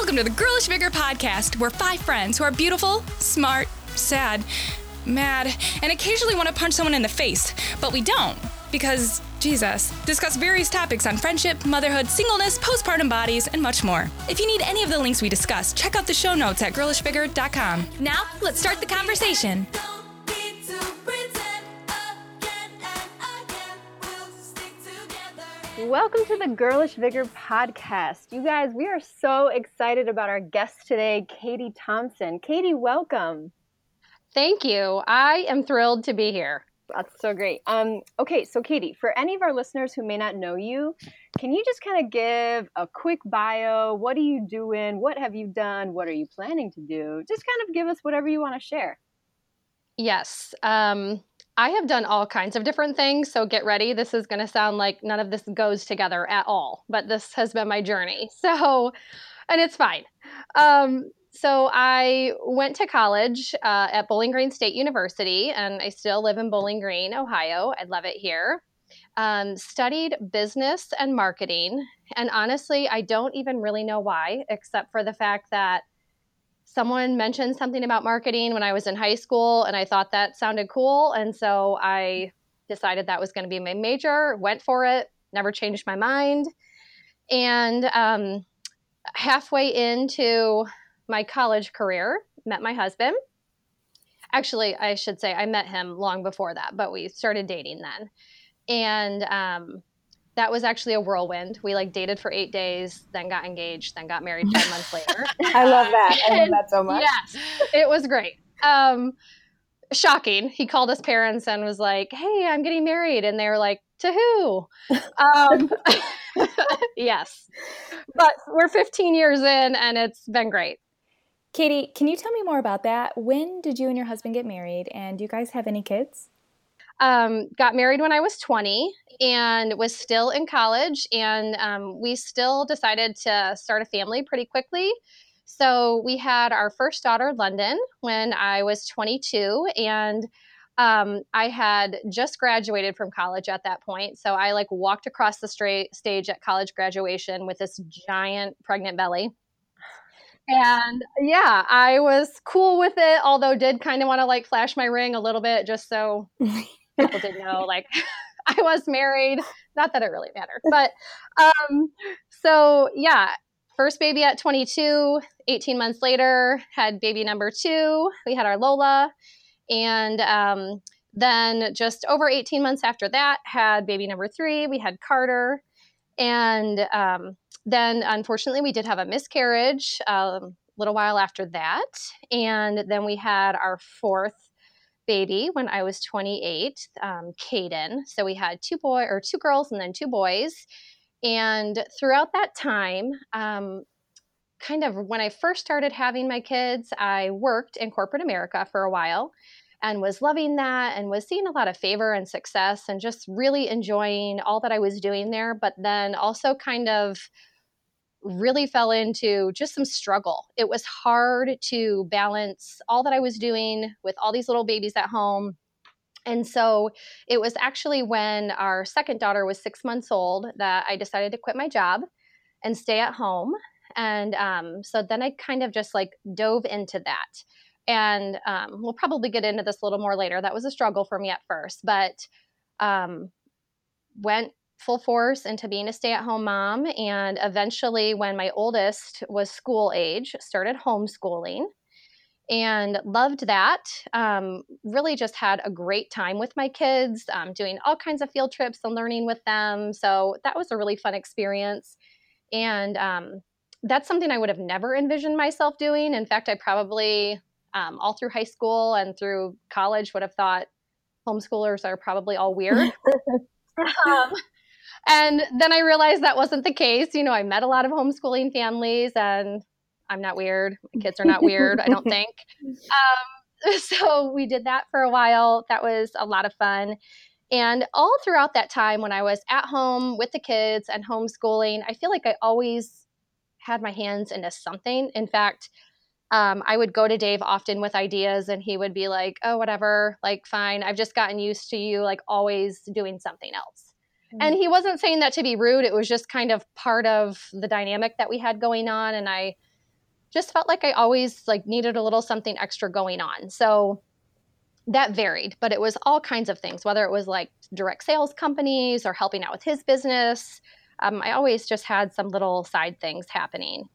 Welcome to the Girlish Vigor podcast. We're five friends who are beautiful, smart, sad, mad, and occasionally want to punch someone in the face. But we don't, because, Jesus, discuss various topics on friendship, motherhood, singleness, postpartum bodies, and much more. If you need any of the links we discussed, check out the show notes at girlishvigor.com. Now, let's start the conversation. Welcome to the Girlish Vigor podcast. You guys, we are so excited about our guest today, Kati Thompson. Kati, welcome. Thank you. I am thrilled to be here. That's so great. Um, okay, so Kati, for any of our listeners who may not know you, can you just kind of give a quick bio? What are you doing? What have you done? What are you planning to do? Just kind of give us whatever you want to share. Yes. Um, I have done all kinds of different things. So get ready. This is going to sound like none of this goes together at all, but this has been my journey. So, and it's fine. Um, so I went to college uh, at Bowling Green State University, and I still live in Bowling Green, Ohio. I love it here. Um, studied business and marketing, and honestly, I don't even really know why, except for the fact that someone mentioned something about marketing when I was in high school, and I thought that sounded cool. And so I decided that was going to be my major, went for it, never changed my mind. And um, halfway into my college career, met my husband. Actually, I should say I met him long before that, but we started dating then. And um, that was actually a whirlwind. We like dated for eight days, then got engaged, then got married five months later. I love that. I love that so much. Yes, it was great. Um, shocking. He called his parents and was like, "Hey, I'm getting married," and they were like, "To who?" Um, yes, but we're 15 years in, and it's been great. Kati, can you tell me more about that? When did you and your husband get married, and do you guys have any kids? Um, got married when I was 20 and was still in college. And um, we still decided to start a family pretty quickly. So we had our first daughter, London, when I was 22. And um, I had just graduated from college at that point. So I like walked across the straight stage at college graduation with this giant pregnant belly. And yeah, I was cool with it, although did kind of want to like flash my ring a little bit just so people didn't know like I was married. Not that it really mattered, but um, so yeah, first baby at 22. 18 months later, had baby number two. We had our Lola, and um, then just over 18 months after that, had baby number three. We had Carter, and um, then unfortunately, we did have a miscarriage. a um, little while after that, and then we had our fourth baby when I was 28, um, Caden. So we had two boy or two girls and then two boys. And throughout that time, um, kind of when I first started having my kids, I worked in corporate America for a while and was loving that and was seeing a lot of favor and success and just really enjoying all that I was doing there. But then also kind of really fell into just some struggle. It was hard to balance all that I was doing with all these little babies at home. And so it was actually when our second daughter was six months old that I decided to quit my job and stay at home. And um, so then I kind of just like dove into that. And um, we'll probably get into this a little more later. That was a struggle for me at first, but um, went full force into being a stay at home mom. And eventually, when my oldest was school age, started homeschooling and loved that. Um, really just had a great time with my kids, um, doing all kinds of field trips and learning with them. So that was a really fun experience. And um, that's something I would have never envisioned myself doing. In fact, I probably um, all through high school and through college would have thought homeschoolers are probably all weird. and then I realized that wasn't the case. You know, I met a lot of homeschooling families, and I'm not weird. My kids are not weird, I don't think. Um, so we did that for a while. That was a lot of fun. And all throughout that time, when I was at home with the kids and homeschooling, I feel like I always had my hands into something. In fact, um, I would go to Dave often with ideas, and he would be like, "Oh, whatever, like fine. I've just gotten used to you like always doing something else." And he wasn't saying that to be rude. It was just kind of part of the dynamic that we had going on. And I just felt like I always like needed a little something extra going on. So that varied, but it was all kinds of things, whether it was like direct sales companies or helping out with his business. Um, I always just had some little side things happening.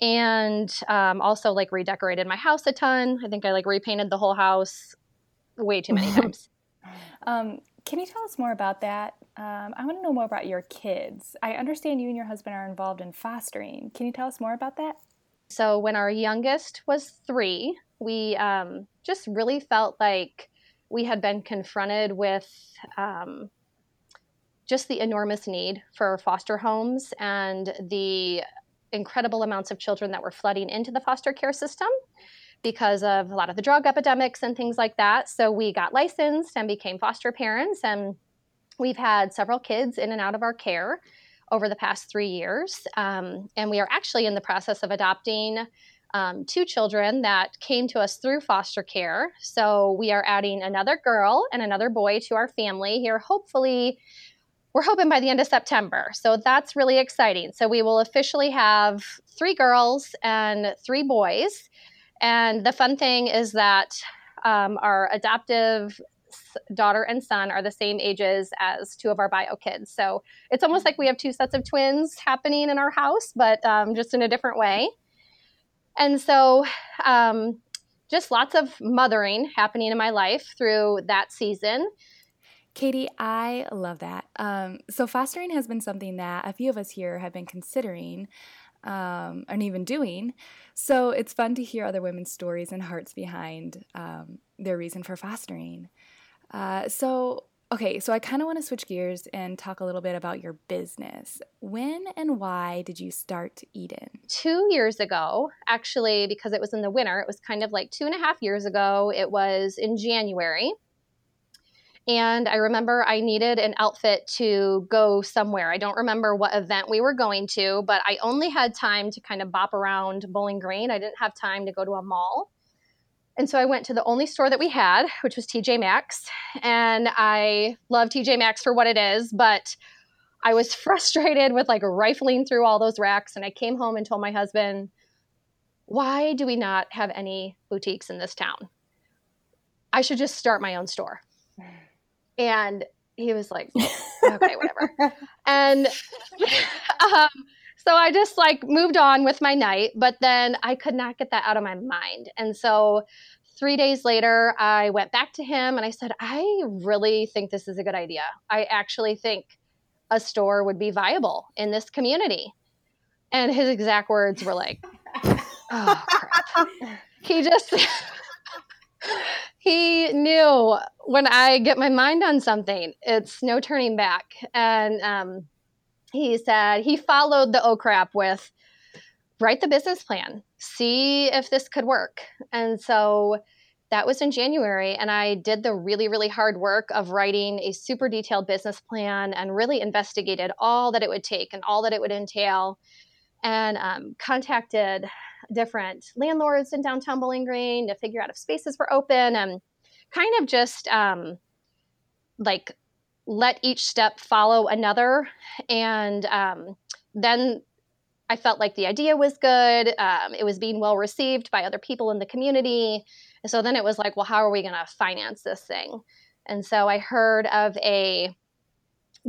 And um, also like redecorated my house a ton. I think I like repainted the whole house way too many times. Um, can you tell us more about that? Um, I want to know more about your kids. I understand you and your husband are involved in fostering. Can you tell us more about that? So, when our youngest was three, we um, just really felt like we had been confronted with um, just the enormous need for foster homes and the incredible amounts of children that were flooding into the foster care system because of a lot of the drug epidemics and things like that. So we got licensed and became foster parents, and we've had several kids in and out of our care over the past three years. Um, and we are actually in the process of adopting um, two children that came to us through foster care. So we are adding another girl and another boy to our family here, hopefully. We're hoping by the end of September. So that's really exciting. So we will officially have three girls and three boys. And the fun thing is that um, our adoptive daughter and son are the same ages as two of our bio kids. So it's almost like we have two sets of twins happening in our house, but um, just in a different way. And so, um, just lots of mothering happening in my life through that season. Kati, I love that. Um, so, fostering has been something that a few of us here have been considering um, and even doing. So, it's fun to hear other women's stories and hearts behind um, their reason for fostering. Uh, so, Okay, so I kind of want to switch gears and talk a little bit about your business. When and why did you start Eden? Two years ago, actually, because it was in the winter, it was kind of like two and a half years ago. It was in January. And I remember I needed an outfit to go somewhere. I don't remember what event we were going to, but I only had time to kind of bop around Bowling Green. I didn't have time to go to a mall. And so I went to the only store that we had, which was TJ Maxx. And I love TJ Maxx for what it is, but I was frustrated with like rifling through all those racks. And I came home and told my husband, why do we not have any boutiques in this town? I should just start my own store. And he was like, okay, whatever. and um, so I just like moved on with my night, but then I could not get that out of my mind. And so three days later, I went back to him and I said, I really think this is a good idea. I actually think a store would be viable in this community. And his exact words were like, oh, crap. he just, he knew when I get my mind on something, it's no turning back. And, um, he said he followed the oh crap with write the business plan, see if this could work. And so that was in January. And I did the really, really hard work of writing a super detailed business plan and really investigated all that it would take and all that it would entail and um, contacted different landlords in downtown Bowling Green to figure out if spaces were open and kind of just um, like let each step follow another. And um, then I felt like the idea was good. Um, it was being well received by other people in the community. And so then it was like, well, how are we going to finance this thing? And so I heard of a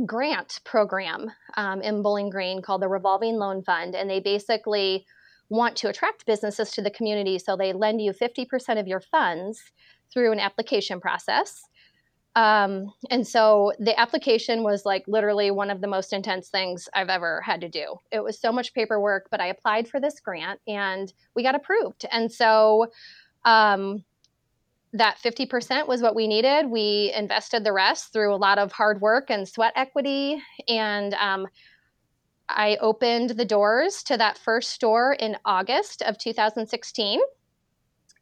grant program um, in Bowling Green called the Revolving Loan Fund. And they basically want to attract businesses to the community. So they lend you 50% of your funds through an application process. Um, and so the application was like literally one of the most intense things I've ever had to do. It was so much paperwork, but I applied for this grant and we got approved. And so um, that 50% was what we needed. We invested the rest through a lot of hard work and sweat equity. And um, I opened the doors to that first store in August of 2016.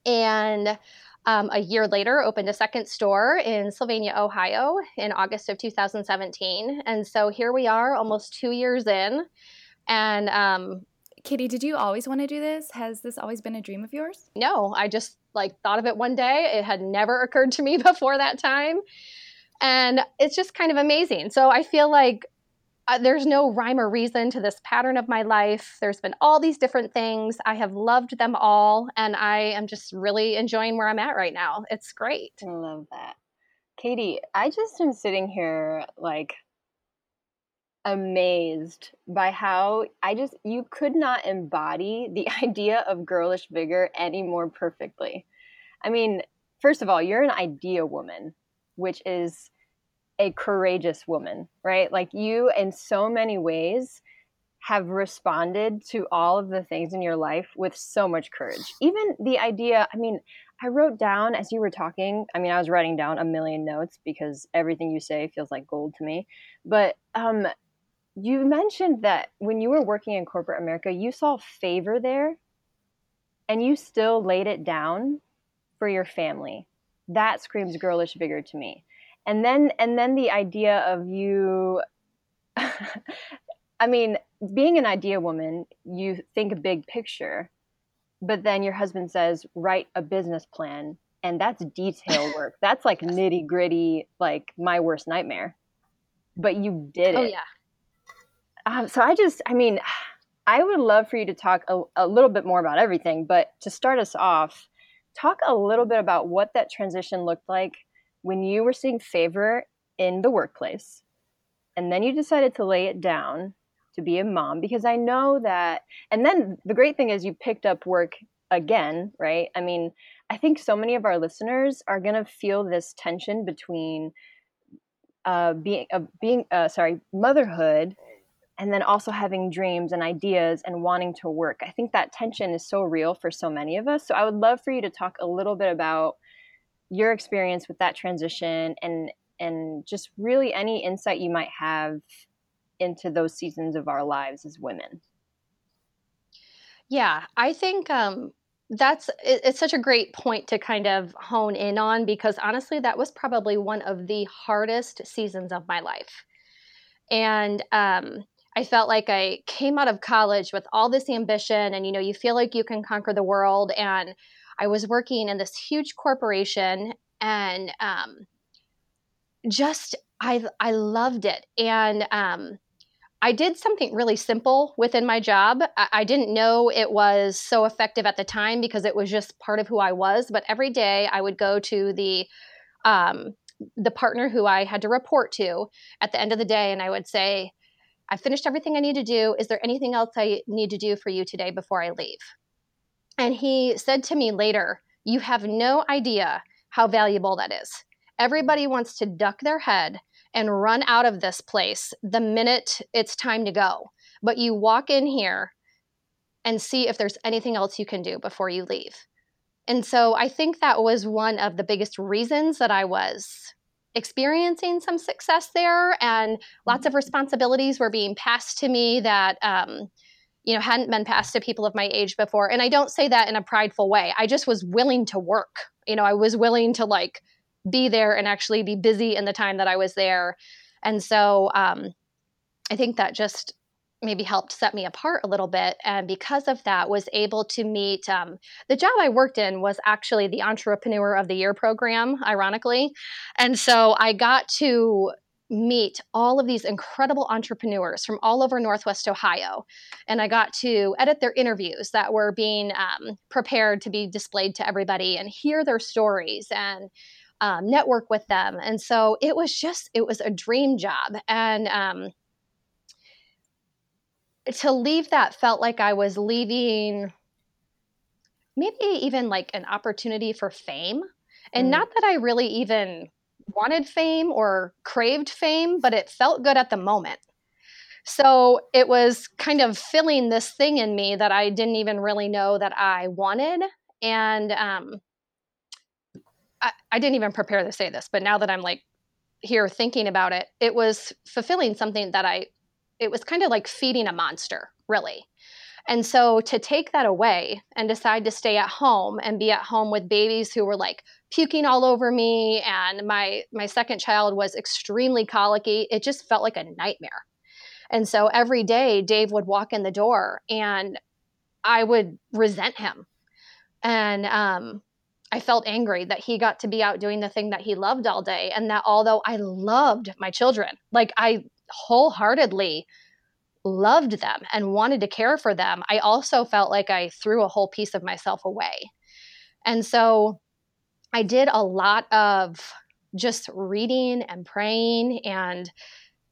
And um, a year later, opened a second store in Sylvania, Ohio in August of 2017. And so here we are, almost two years in. And um, Kati, did you always want to do this? Has this always been a dream of yours? No, I just like thought of it one day. It had never occurred to me before that time. And it's just kind of amazing. So I feel like uh, there's no rhyme or reason to this pattern of my life. There's been all these different things. I have loved them all, and I am just really enjoying where I'm at right now. It's great. I love that. Kati, I just am sitting here like amazed by how I just, you could not embody the idea of girlish vigor any more perfectly. I mean, first of all, you're an idea woman, which is a courageous woman, right? Like you, in so many ways, have responded to all of the things in your life with so much courage. Even the idea, I mean, I wrote down as you were talking, I mean, I was writing down a million notes because everything you say feels like gold to me. But um, you mentioned that when you were working in corporate America, you saw favor there and you still laid it down for your family. That screams girlish vigor to me. And then and then the idea of you i mean being an idea woman you think a big picture but then your husband says write a business plan and that's detail work. That's like nitty gritty like my worst nightmare. But you did oh, it. oh yeah um, so i just i mean i would love for you to talk a, a little bit more about everything but to start us off talk a little bit about what that transition looked like when you were seeing favor in the workplace and then you decided to lay it down to be a mom because I know that and then the great thing is you picked up work again, right? I mean, I think so many of our listeners are going to feel this tension between uh, being uh, being uh, sorry, motherhood and then also having dreams and ideas and wanting to work. I think that tension is so real for so many of us. So I would love for you to talk a little bit about your experience with that transition and and just really any insight you might have into those seasons of our lives as women. Yeah, I think um, that's it's such a great point to kind of hone in on because honestly, that was probably one of the hardest seasons of my life, and um, I felt like I came out of college with all this ambition, and you know, you feel like you can conquer the world, and I was working in this huge corporation and um, just I I loved it and um, I did something really simple within my job. I, I, didn't know it was so effective at the time because it was just part of who I was. But every day I would go to the um, the partner who I had to report to at the end of the day, and I would say, "I finished everything I need to do. Is there anything else I need to do for you today before I leave?" And he said to me later, You have no idea how valuable that is. Everybody wants to duck their head and run out of this place the minute it's time to go. But you walk in here and see if there's anything else you can do before you leave. And so I think that was one of the biggest reasons that I was experiencing some success there and lots of responsibilities were being passed to me that um, you know hadn't been passed to people of my age before and i don't say that in a prideful way. I just was willing to work. You know i was willing to like be there and actually be busy in the time that i was there. And so um, i think that just maybe helped set me apart a little bit and because of that was able to meet um, the job i worked in was actually the entrepreneur of the year program ironically and so i got to meet all of these incredible entrepreneurs from all over Northwest Ohio. And I got to edit their interviews that were being um, prepared to be displayed to everybody and hear their stories and um, network with them. And so it was just, it was a dream job. And um, to leave that felt like I was leaving maybe even like an opportunity for fame. And mm. not that I really even wanted fame or craved fame, but it felt good at the moment. So it was kind of filling this thing in me that I didn't even really know that I wanted. And um, I, I didn't even prepare to say this, but now that I'm like here thinking about it, it was fulfilling something that I, it was kind of like feeding a monster, really. And so to take that away and decide to stay at home and be at home with babies who were like puking all over me and my my second child was extremely colicky, it just felt like a nightmare. And so every day Dave would walk in the door and I would resent him. And um, I felt angry that he got to be out doing the thing that he loved all day and that although I loved my children, like I wholeheartedly loved them and wanted to care for them, I also felt like I threw a whole piece of myself away. And so I did a lot of just reading and praying and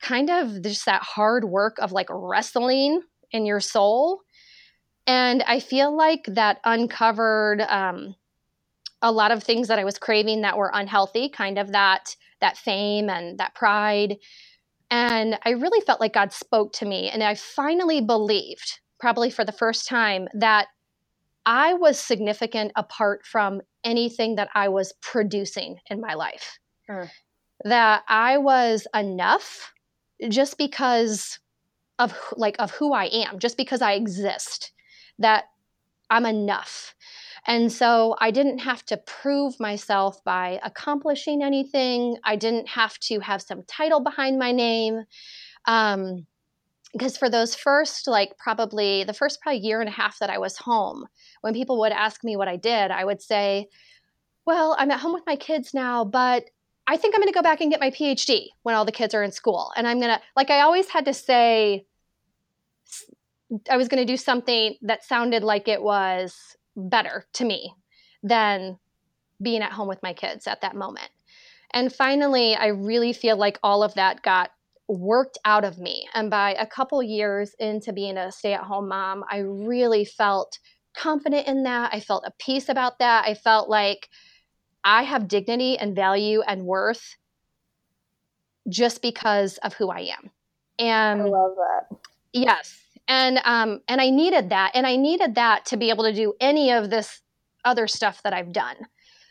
kind of just that hard work of like wrestling in your soul. And I feel like that uncovered um, a lot of things that I was craving that were unhealthy, kind of that that fame and that pride. And I really felt like God spoke to me. And I finally believed, probably for the first time, that I was significant apart from anything that I was producing in my life. Sure. That I was enough just because of like of who I am, just because I exist. That I'm enough. And so I didn't have to prove myself by accomplishing anything. I didn't have to have some title behind my name. Um, because for those first, like probably the first probably year and a half that I was home, when people would ask me what I did, I would say, Well, I'm at home with my kids now, but I think I'm going to go back and get my PhD when all the kids are in school. And I'm going to, like, I always had to say, I was going to do something that sounded like it was better to me than being at home with my kids at that moment. And finally, I really feel like all of that got worked out of me. And by a couple years into being a stay at home mom, I really felt confident in that. I felt a peace about that. I felt like I have dignity and value and worth just because of who I am. And I love that. Yes and um, and I needed that, and I needed that to be able to do any of this other stuff that I've done.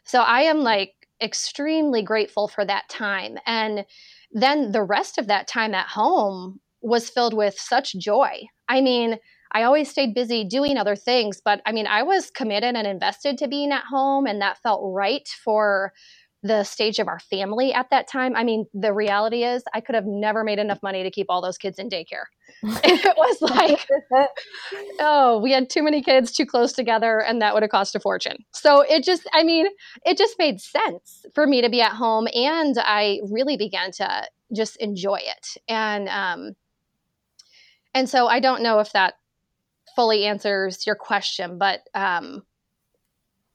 So I am like extremely grateful for that time, and then the rest of that time at home was filled with such joy. I mean, I always stayed busy doing other things, but I mean, I was committed and invested to being at home, and that felt right for the stage of our family at that time. I mean, the reality is, I could have never made enough money to keep all those kids in daycare. it was like, oh, we had too many kids too close together, and that would have cost a fortune. So it just, I mean, it just made sense for me to be at home, and I really began to just enjoy it. And um, and so I don't know if that fully answers your question, but um,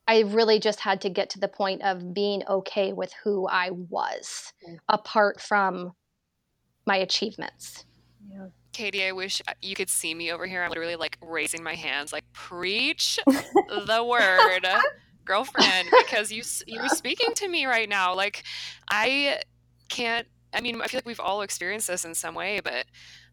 I really just had to get to the point of being okay with who I was, mm. apart from my achievements. Yeah. Kati, I wish uh, you could see me over here. I'm literally like raising my hands, like preach the word, girlfriend, because you you're speaking to me right now. Like I can't. I mean, I feel like we've all experienced this in some way, but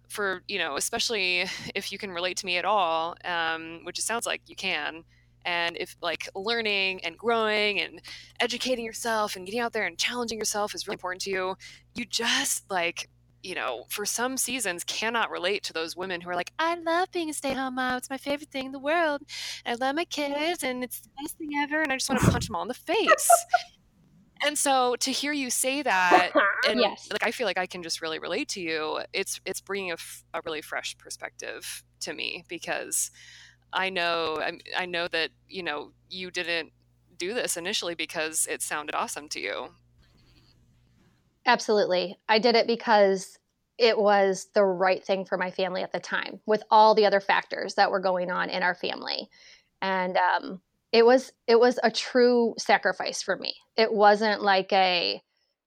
for you know, especially if you can relate to me at all, um, which it sounds like you can and if like learning and growing and educating yourself and getting out there and challenging yourself is really important to you you just like you know for some seasons cannot relate to those women who are like i love being a stay-at-home mom. It's my favorite thing in the world. I love my kids and it's the best thing ever and i just want to punch them all in the face. And so to hear you say that and yes. like i feel like i can just really relate to you it's it's bringing a, f- a really fresh perspective to me because I know I, know that you know you didn't do this initially because it sounded awesome to you. Absolutely. I did it because it was the right thing for my family at the time with all the other factors that were going on in our family. And um, it was it was a true sacrifice for me. It wasn't like a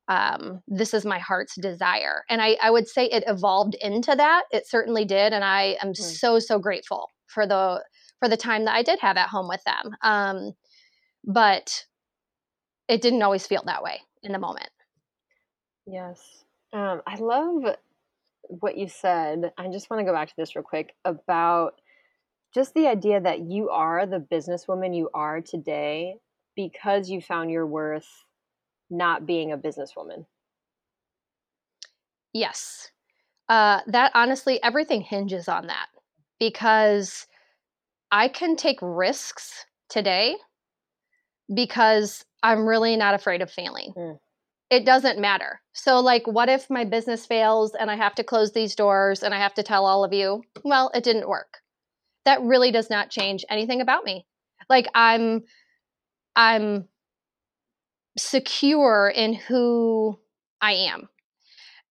um, this is my heart's desire. And I, I would say it evolved into that. It certainly did. And I am mm. so, so grateful for the for the time that I did have at home with them. Um, but it didn't always feel that way in the moment. Yes. Um, I love what you said. I just want to go back to this real quick about just the idea that you are the businesswoman you are today because you found your worth not being a businesswoman. Yes. Uh, that honestly, everything hinges on that because I can take risks today because I'm really not afraid of failing. Mm. It doesn't matter. So, like, what if my business fails and I have to close these doors and I have to tell all of you, well, it didn't work? That really does not change anything about me. Like, I'm, I'm secure in who I am.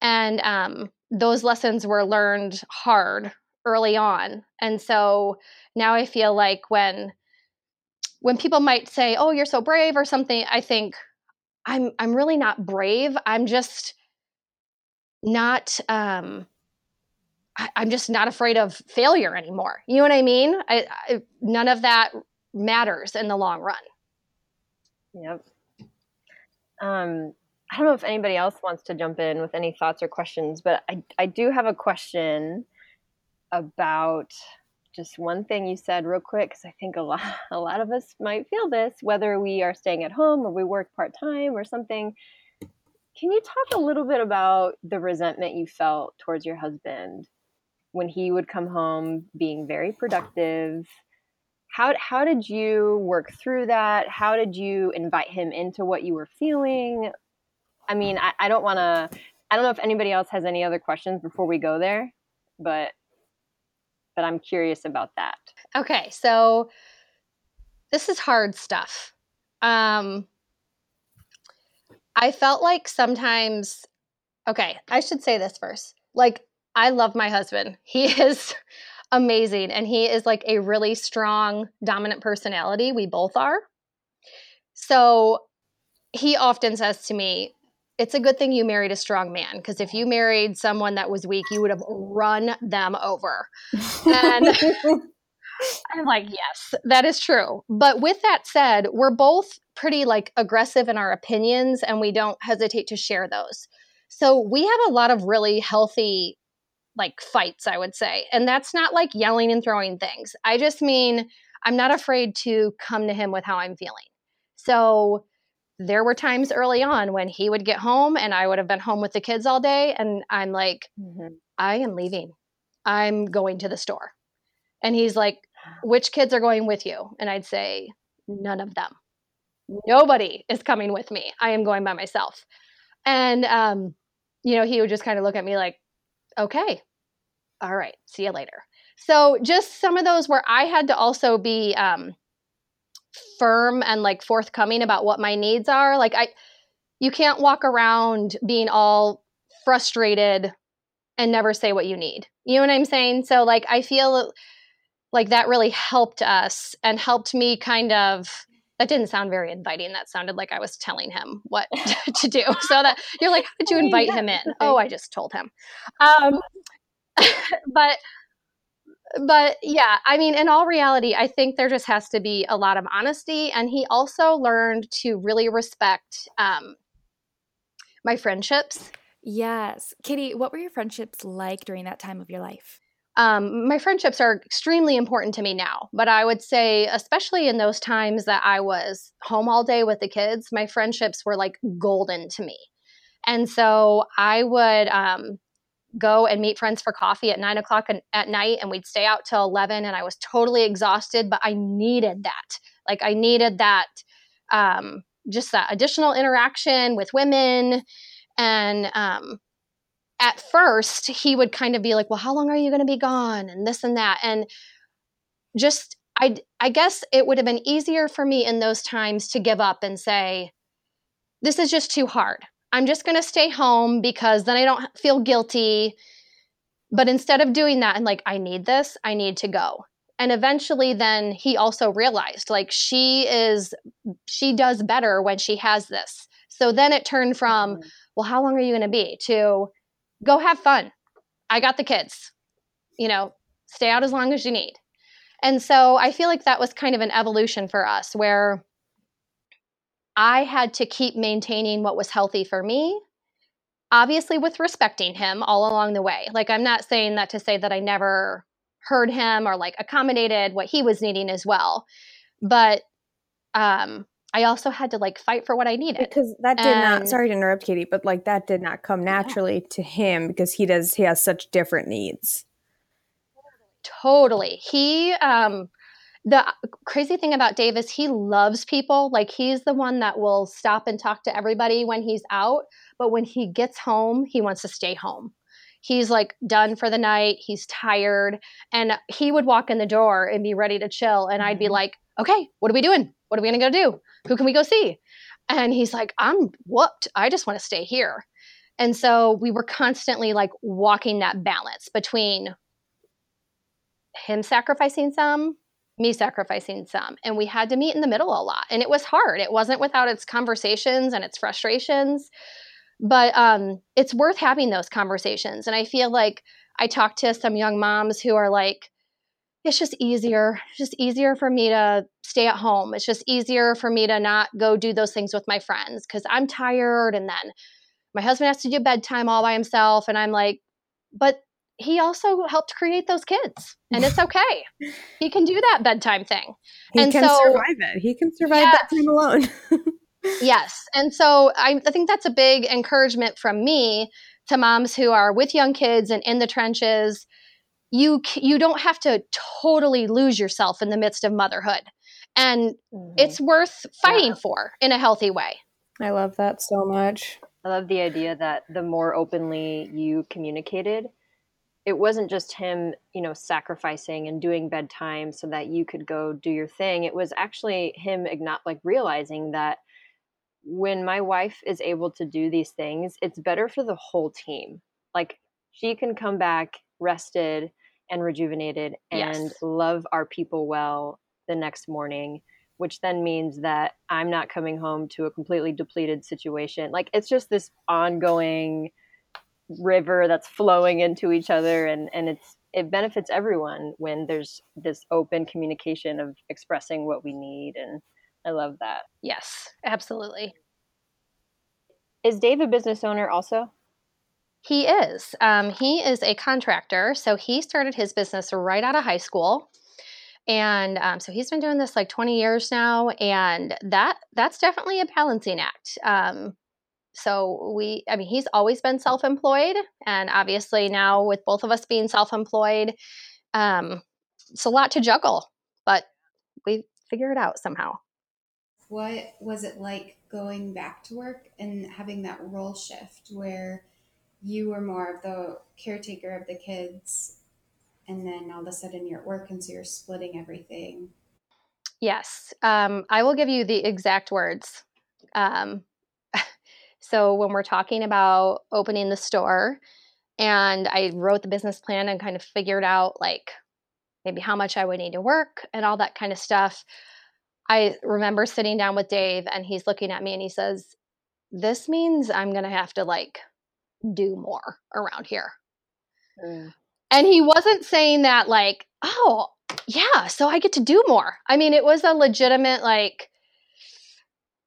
And um, those lessons were learned hard early on. And so now I feel like when when people might say, "Oh, you're so brave" or something, I think I'm I'm really not brave. I'm just not um I, am just not afraid of failure anymore. You know what I mean? I, I, none of that matters in the long run. Yep. Um, I don't know if anybody else wants to jump in with any thoughts or questions, but I, I do have a question about just one thing you said real quick because I think a lot a lot of us might feel this whether we are staying at home or we work part time or something. Can you talk a little bit about the resentment you felt towards your husband when he would come home being very productive? How how did you work through that? How did you invite him into what you were feeling? I mean, I, I don't want to. I don't know if anybody else has any other questions before we go there, but but I'm curious about that. Okay, so this is hard stuff. Um, I felt like sometimes, okay, I should say this first. Like, I love my husband. He is amazing and he is like a really strong, dominant personality. We both are. So he often says to me, it's a good thing you married a strong man because if you married someone that was weak, you would have run them over. And I'm like, yes, that is true. But with that said, we're both pretty like aggressive in our opinions and we don't hesitate to share those. So we have a lot of really healthy like fights, I would say. And that's not like yelling and throwing things. I just mean I'm not afraid to come to him with how I'm feeling. So there were times early on when he would get home and I would have been home with the kids all day. And I'm like, mm-hmm. I am leaving. I'm going to the store. And he's like, which kids are going with you? And I'd say, none of them. Nobody is coming with me. I am going by myself. And, um, you know, he would just kind of look at me like, okay, all right, see you later. So just some of those where I had to also be um, firm and like forthcoming about what my needs are. Like I you can't walk around being all frustrated and never say what you need. You know what I'm saying? So like I feel like that really helped us and helped me kind of that didn't sound very inviting. That sounded like I was telling him what to do. So that you're like, how did you invite him in? Oh, I just told him. Um, but but yeah, I mean, in all reality, I think there just has to be a lot of honesty. And he also learned to really respect um, my friendships. Yes. Kitty, what were your friendships like during that time of your life? Um, my friendships are extremely important to me now, but I would say, especially in those times that I was home all day with the kids, my friendships were like golden to me. And so I would, um, go and meet friends for coffee at nine o'clock at night and we'd stay out till 11 and i was totally exhausted but i needed that. Like i needed that um, just that additional interaction with women. And um, at first he would kind of be like well how long are you going to be gone? and this and that. And just i i guess it would have been easier for me in those times to give up and say this is just too hard I'm just going to stay home because then I don't feel guilty. But instead of doing that and like, I need this, I need to go. And eventually, then he also realized like she is, she does better when she has this. So then it turned from, mm-hmm. well, how long are you going to be to go have fun? I got the kids, you know, stay out as long as you need. And so I feel like that was kind of an evolution for us where I had to keep maintaining what was healthy for me, obviously, with respecting him all along the way. Like, I'm not saying that to say that I never heard him or like accommodated what he was needing as well. But um, I also had to like fight for what I needed. Because that did and, not, sorry to interrupt, Kati, but like that did not come naturally yeah. to him because he does, he has such different needs. Totally. He, um, the crazy thing about Dave is he loves people. Like he's the one that will stop and talk to everybody when he's out. But when he gets home, he wants to stay home. He's like done for the night. He's tired. And he would walk in the door and be ready to chill. And I'd be mm-hmm. like, okay, what are we doing? What are we going to go do? Who can we go see? And he's like, I'm whooped. I just want to stay here. And so we were constantly like walking that balance between him sacrificing some, me sacrificing some. And we had to meet in the middle a lot. And it was hard. It wasn't without its conversations and its frustrations. But um, it's worth having those conversations. And I feel like I talk to some young moms who are like, it's just easier. It's just easier for me to stay at home. It's just easier for me to not go do those things with my friends because I'm tired. And then my husband has to do bedtime all by himself. And I'm like, but he also helped create those kids and it's okay. he can do that bedtime thing. He and can so, survive it. He can survive Yes. that time alone. yes. And so I, I think that's a big encouragement from me to moms who are with young kids and in the trenches. You you don't have to totally lose yourself in the midst of motherhood. And Mhm. it's worth fighting for in a healthy way. I love that so much. I love the idea that the more openly you communicated, it wasn't just him, you know, sacrificing and doing bedtime so that you could go do your thing. It was actually him igno- like realizing that when my wife is able to do these things, it's better for the whole team. Like she can come back rested and rejuvenated and Yes. love our people well the next morning which then means that I'm not coming home to a completely depleted situation. Like it's just this ongoing river that's flowing into each other and and it's it benefits everyone when there's this open communication of expressing what we need and I love that. Yes, absolutely. Is Dave a business owner also? He is. Um, he is a contractor. So he started his business right out of high school. And um, so he's been doing this like 20 years now. And that that's definitely a balancing act. Um, so we, I mean, he's always been self employed. And obviously now with both of us being self employed, um, it's a lot to juggle, but we figure it out somehow. What was it like going back to work and having that role shift where you were more of the caretaker of the kids and then all of a sudden you're at work and so you're splitting everything? Yes, um, I will give you the exact words. Um, so when we're talking about opening the store, and I wrote the business plan and kind of figured out like maybe how much I would need to work and all that kind of stuff. I remember sitting down with Dave, and he's looking at me and he says, "This means I'm gonna have to like do more around here." Mm. And he wasn't saying that like, oh, yeah, so I get to do more. I mean, it was a legitimate like,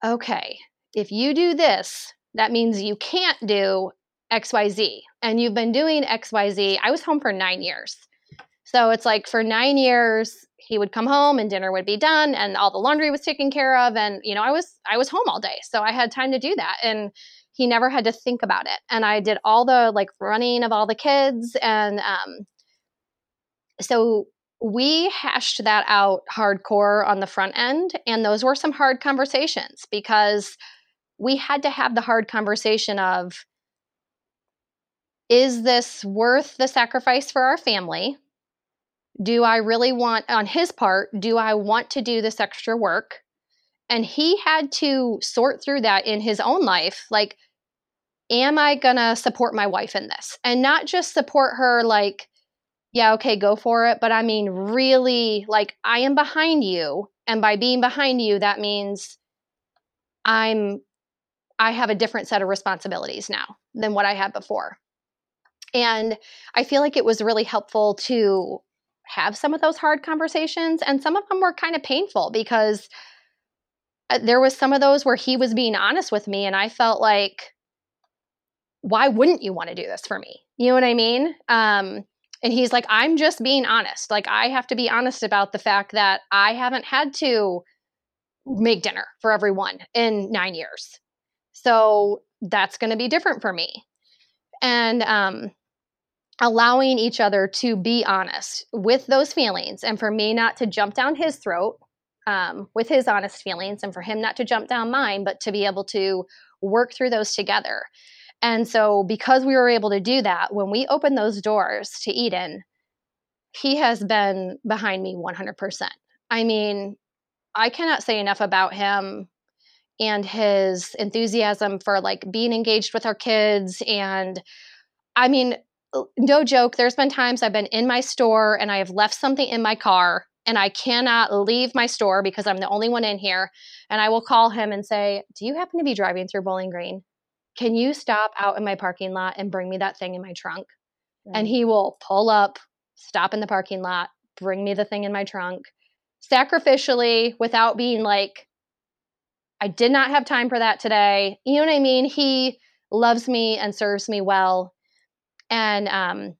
okay, if you do this, that means you can't do XYZ. And you've been doing XYZ. I was home for nine years. So it's like for nine years, he would come home and dinner would be done and all the laundry was taken care of. And, you know, I was I was home all day. So I had time to do that. And he never had to think about it. And I did all the like running of all the kids. And um so we hashed that out hardcore on the front end. And those were some hard conversations because we had to have the hard conversation of is this worth the sacrifice for our family? Do I really want, on his part, do I want to do this extra work? And he had to sort through that in his own life. Like, am I going to support my wife in this? And not just support her, like, yeah, okay, go for it. But I mean, really, like, I am behind you. And by being behind you, that means I'm, I have a different set of responsibilities now than what I had before. And I feel like it was really helpful to have some of those hard conversations. And some of them were kind of painful because uh, there was some of those where he was being honest with me. And I felt like, why wouldn't you want to do this for me? You know what I mean? Um, and he's like, I'm just being honest. Like, I have to be honest about the fact that I haven't had to make dinner for everyone in nine years. So that's going to be different for me. And um, allowing each other to be honest with those feelings and for me not to jump down his throat um, with his honest feelings and for him not to jump down mine, but to be able to work through those together. And so, because we were able to do that, when we opened those doors to Eden, he has been behind me 100%. I mean, I cannot say enough about him. And his enthusiasm for like being engaged with our kids and I mean uh, no joke there's been times I've been in my store and I have left something in my car and I cannot leave my store because I'm the only one in here and I will call him and say, "Do you happen to be driving through Bowling Green? Can you stop out in my parking lot and bring me that thing in my trunk?" Right. And he will pull up, stop in the parking lot, bring me the thing in my trunk sacrificially without being like, I did not have time for that today. You know what I mean? He loves me and serves me well. And um,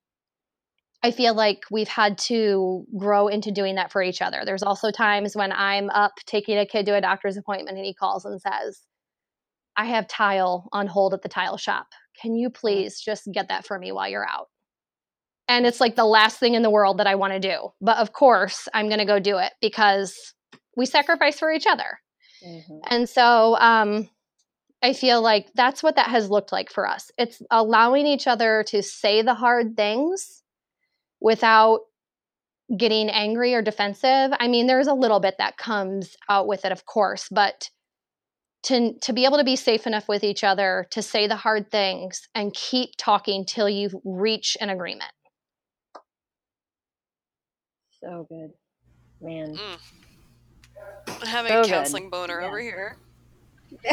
I feel like we've had to grow into doing that for each other. There's also times when I'm up taking a kid to a doctor's appointment and he calls and says, I have tile on hold at the tile shop. Can you please just get that for me while you're out? And it's like the last thing in the world that I want to do. But of course, I'm going to go do it because we sacrifice for each other. Mhm. And so um, I feel like that's what that has looked like for us. It's allowing each other to say the hard things without getting angry or defensive. I mean, there's a little bit that comes out with it, of course, but to to be able to be safe enough with each other to say the hard things and keep talking till you reach an agreement. So good, man. Mm. I'm having So a good. counseling boner Yeah. over here.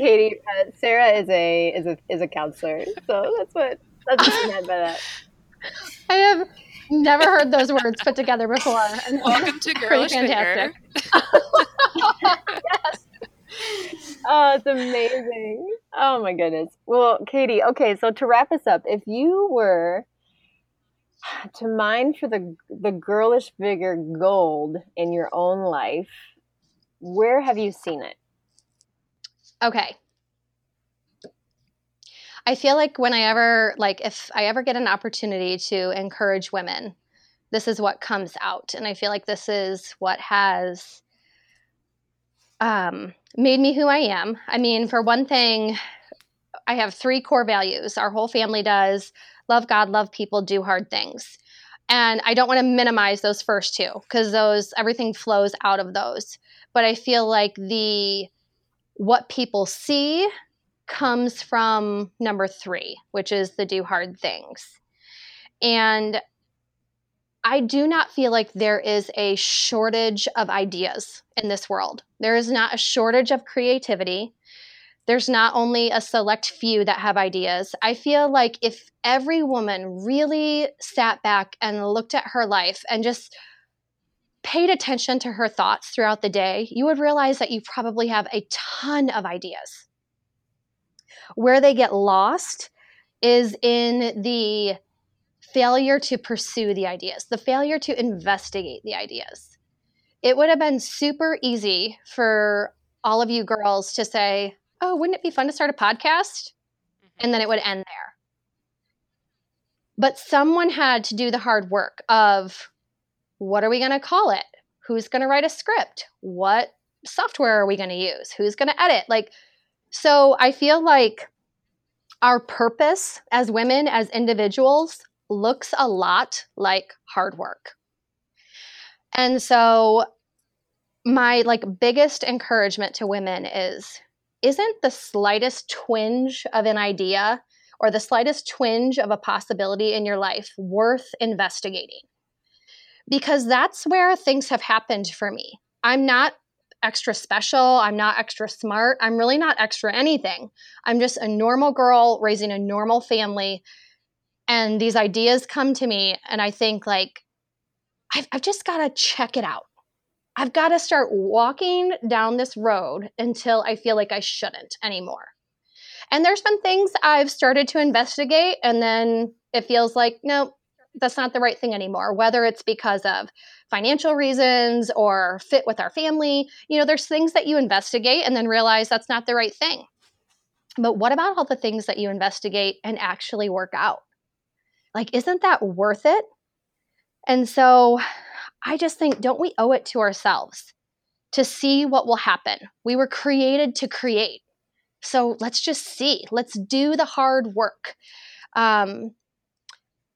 Kati, uh, Sarah is a is a is a counselor, so that's what that's what I meant by that. I have never heard those words put together before. and Welcome to pretty Girlish fantastic. Finger. Oh, it's amazing. Oh my goodness. Well, Kati, okay, so to wrap us up, if you were to mine for the the girlish vigor gold in your own life, where have you seen it? Okay. I feel like when I ever like if I ever get an opportunity to encourage women, this is what comes out. And I feel like this is what has um, made me who I am. I mean, for one thing, I have three core values. Our whole family does love God, love people, do hard things. And I don't want to minimize those first two because those everything flows out of those. But I feel like the what people see comes from number three, which is the do hard things. And I do not feel like there is a shortage of ideas in this world. There is not a shortage of creativity. There's not only a select few that have ideas. I feel like if every woman really sat back and looked at her life and just paid attention to her thoughts throughout the day, you would realize that you probably have a ton of ideas. Where they get lost is in the failure to pursue the ideas, the failure to investigate the ideas. It would have been super easy for all of you girls to say, Oh, wouldn't it be fun to start a podcast? Mm-hmm. And then it would end there. But someone had to do the hard work of what are we going to call it? Who's going to write a script? What software are we going to use? Who's going to edit? Like, so I feel like our purpose as women, as individuals, looks a lot like hard work. And so my like biggest encouragement to women is isn't the slightest twinge of an idea or the slightest twinge of a possibility in your life worth investigating? Because that's where things have happened for me. I'm not extra special. I'm not extra smart. I'm really not extra anything. I'm just a normal girl raising a normal family. And these ideas come to me, and I think, like, I've, I've just got to check it out. I've got to start walking down this road until I feel like I shouldn't anymore. And there's been things I've started to investigate, and then it feels like, no, that's not the right thing anymore, whether it's because of financial reasons or fit with our family. You know, there's things that you investigate and then realize that's not the right thing. But what about all the things that you investigate and actually work out? Like, isn't that worth it? And so I just think, don't we owe it to ourselves to see what will happen? We were created to create. So let's just see, let's do the hard work. Um,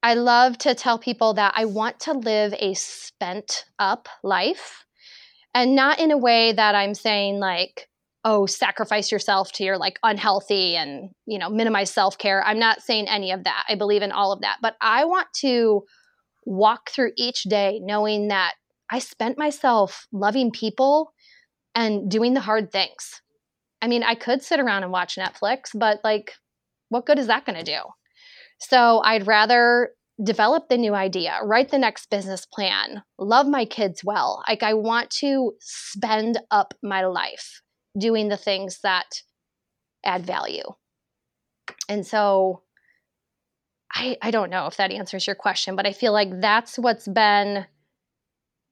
I love to tell people that I want to live a spent up life. And not in a way that I'm saying, like, oh, sacrifice yourself to your like unhealthy and, you know, minimize self care. I'm not saying any of that. I believe in all of that. But I want to walk through each day knowing that I spent myself loving people and doing the hard things. I mean, I could sit around and watch Netflix, but like, what good is that going to do? So I'd rather develop the new idea, write the next business plan, love my kids well. Like, I want to spend up my life doing the things that add value. And so I, I don't know if that answers your question, but I feel like that's what's been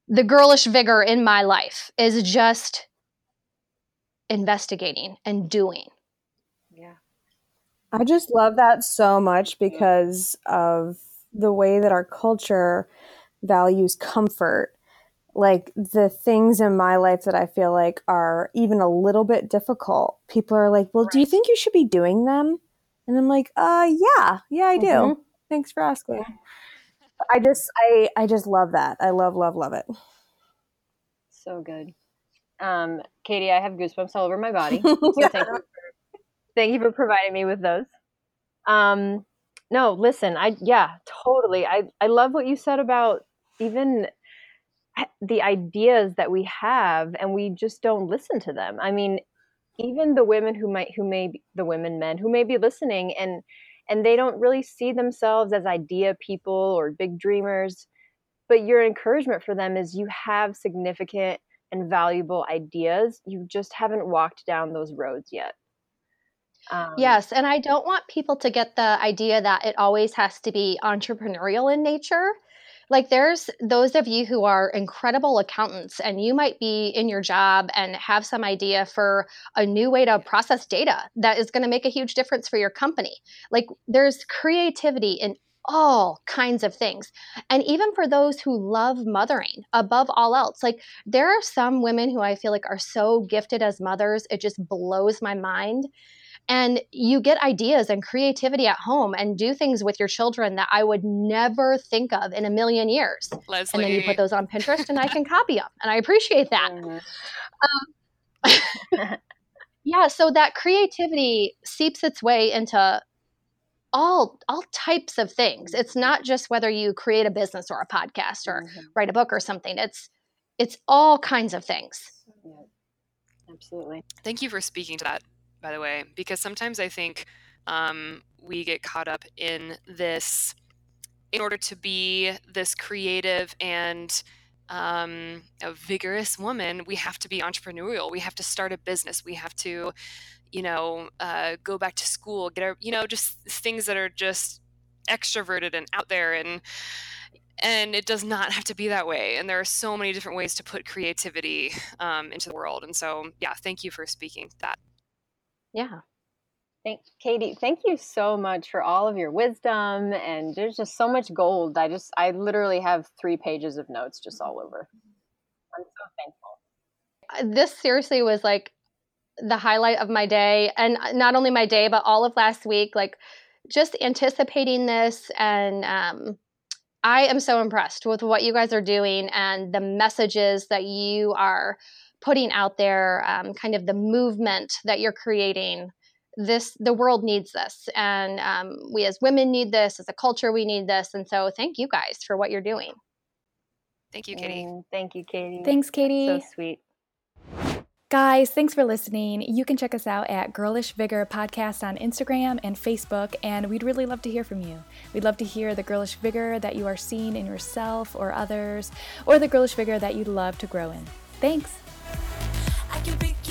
the girlish vigor in my life is just investigating and doing. Yeah. I just love that so much because of the way that our culture values comfort. Like the things in my life that I feel like are even a little bit difficult, people are like, Well, right. do you think you should be doing them? And I'm like, uh yeah, yeah, I do. Mm-hmm. Thanks for asking. I just I I just love that. I love, love, love it. So good. Um, Kati, I have goosebumps all over my body. So thank, you for, thank you for providing me with those. Um, no, listen, I yeah, totally. I I love what you said about even the ideas that we have and we just don't listen to them. I mean, even the women who might who may be, the women men who may be listening and and they don't really see themselves as idea people or big dreamers but your encouragement for them is you have significant and valuable ideas. You just haven't walked down those roads yet. Um, yes, and I don't want people to get the idea that it always has to be entrepreneurial in nature. Like, there's those of you who are incredible accountants, and you might be in your job and have some idea for a new way to process data that is going to make a huge difference for your company. Like, there's creativity in all kinds of things. And even for those who love mothering above all else, like there are some women who I feel like are so gifted as mothers, it just blows my mind. And you get ideas and creativity at home and do things with your children that I would never think of in a million years. Leslie. And then you put those on Pinterest and I can copy them. And I appreciate that. Mm-hmm. Um, yeah, so that creativity seeps its way into all all types of things. It's not just whether you create a business or a podcast or mm-hmm. write a book or something. It's it's all kinds of things. Yeah. Absolutely. Thank you for speaking to that, by the way, because sometimes I think um, we get caught up in this in order to be this creative and um, a vigorous woman, we have to be entrepreneurial. We have to start a business. We have to you know, uh, go back to school, get our, you know, just things that are just extroverted and out there and and it does not have to be that way and there are so many different ways to put creativity um, into the world and so yeah thank you for speaking that yeah Thank Kati, thank you so much for all of your wisdom and there's just so much gold. I just I literally have 3 pages of notes just all over. I'm so thankful. This seriously was like the highlight of my day and not only my day but all of last week like just anticipating this and um, i am so impressed with what you guys are doing and the messages that you are putting out there um, kind of the movement that you're creating this the world needs this and um, we as women need this as a culture we need this and so thank you guys for what you're doing thank you kati mm, thank you kati thanks kati That's so sweet Guys, thanks for listening. You can check us out at Girlish Vigor Podcast on Instagram and Facebook, and we'd really love to hear from you. We'd love to hear the girlish vigor that you are seeing in yourself or others, or the girlish vigor that you'd love to grow in. Thanks. I can be